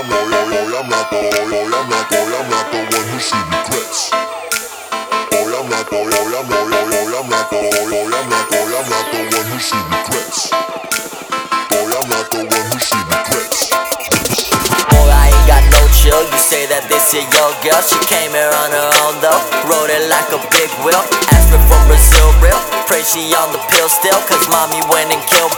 I'm I'm not the, one who she regrets. Oh, I'm not the, one who she regrets. Boy, I ain't got no chill. You say that this your girl. She came here on her own though. Rode it like a big wheel. Aspirin from Brazil, real. Pray she on the pill still. Mommy went and killed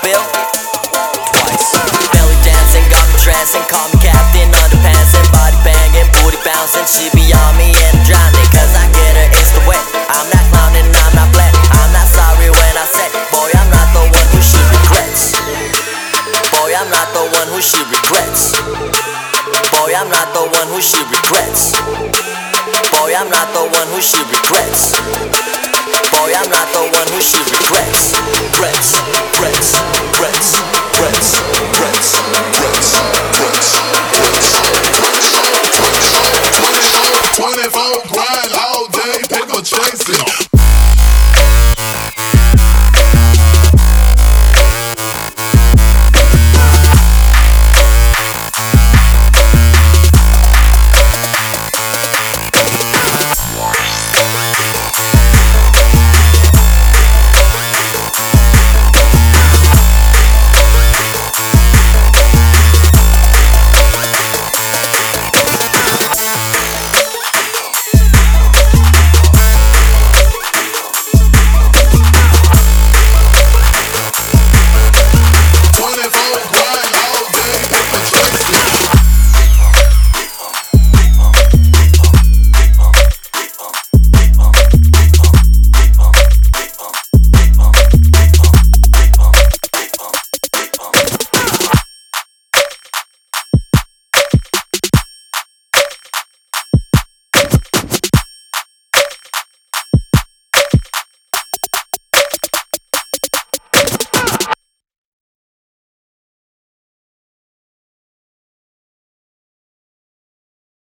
Boy, I'm not the one who she regrets. Boy, I'm not the one who she regrets. Boy, I'm not the one who she regrets. Boy, I'm not the one who she regrets. Regrets, regrets.